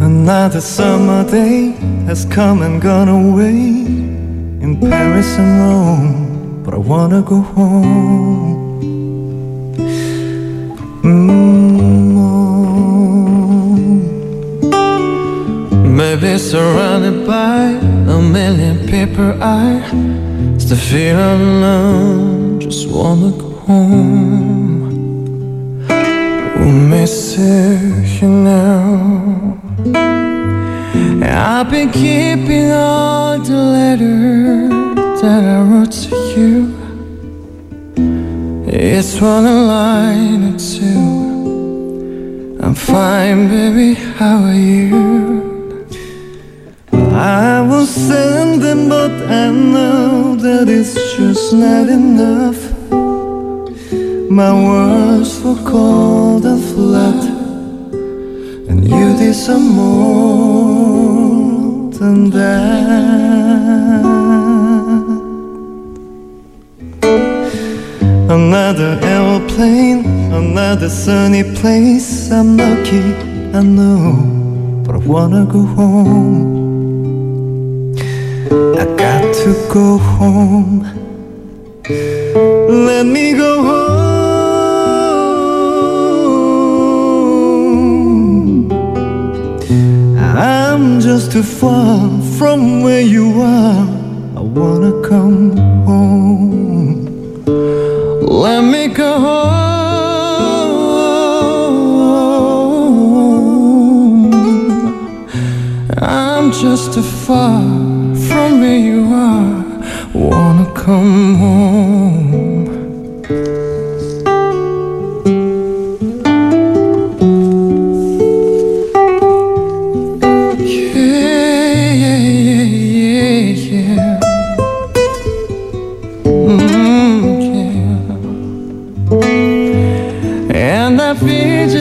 Another summer day has come and gone away in Paris and Rome, but I wanna go home. Mm, oh. Maybe surrounded by a million paper eyes, still feel alone. Just wanna go home. Now. I've been keeping all the letters that I wrote to you. It's one line or two. I'm fine, baby. How are you? I will send them, but I know that it's just not enough. My words were cold and flat, and you did some more than that. Another aeroplane, another sunny place. I'm lucky, I know, but I wanna go home. I got to go home. Let me go home. Too far from where you are. I wanna come home. Let me go home. I'm just too far from where you are. Wanna come home.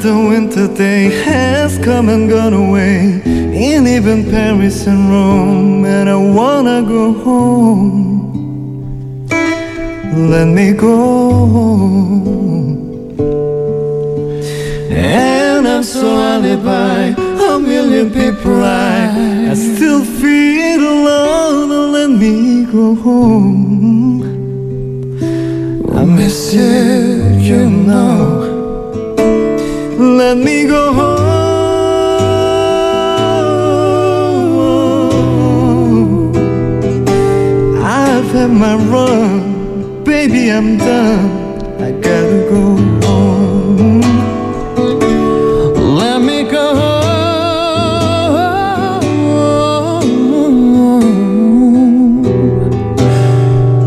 Another winter day has come and gone away. In even Paris and Rome And I wanna go home. Let me go home. And I'm surrounded by a million people I, I still feel alone oh, Let me go home. I miss you, you know let me go home. I've had my run, baby, I'm done. I gotta go home. Let me go home.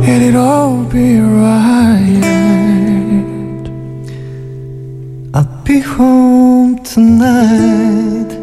And it'll all be right. Home tonight.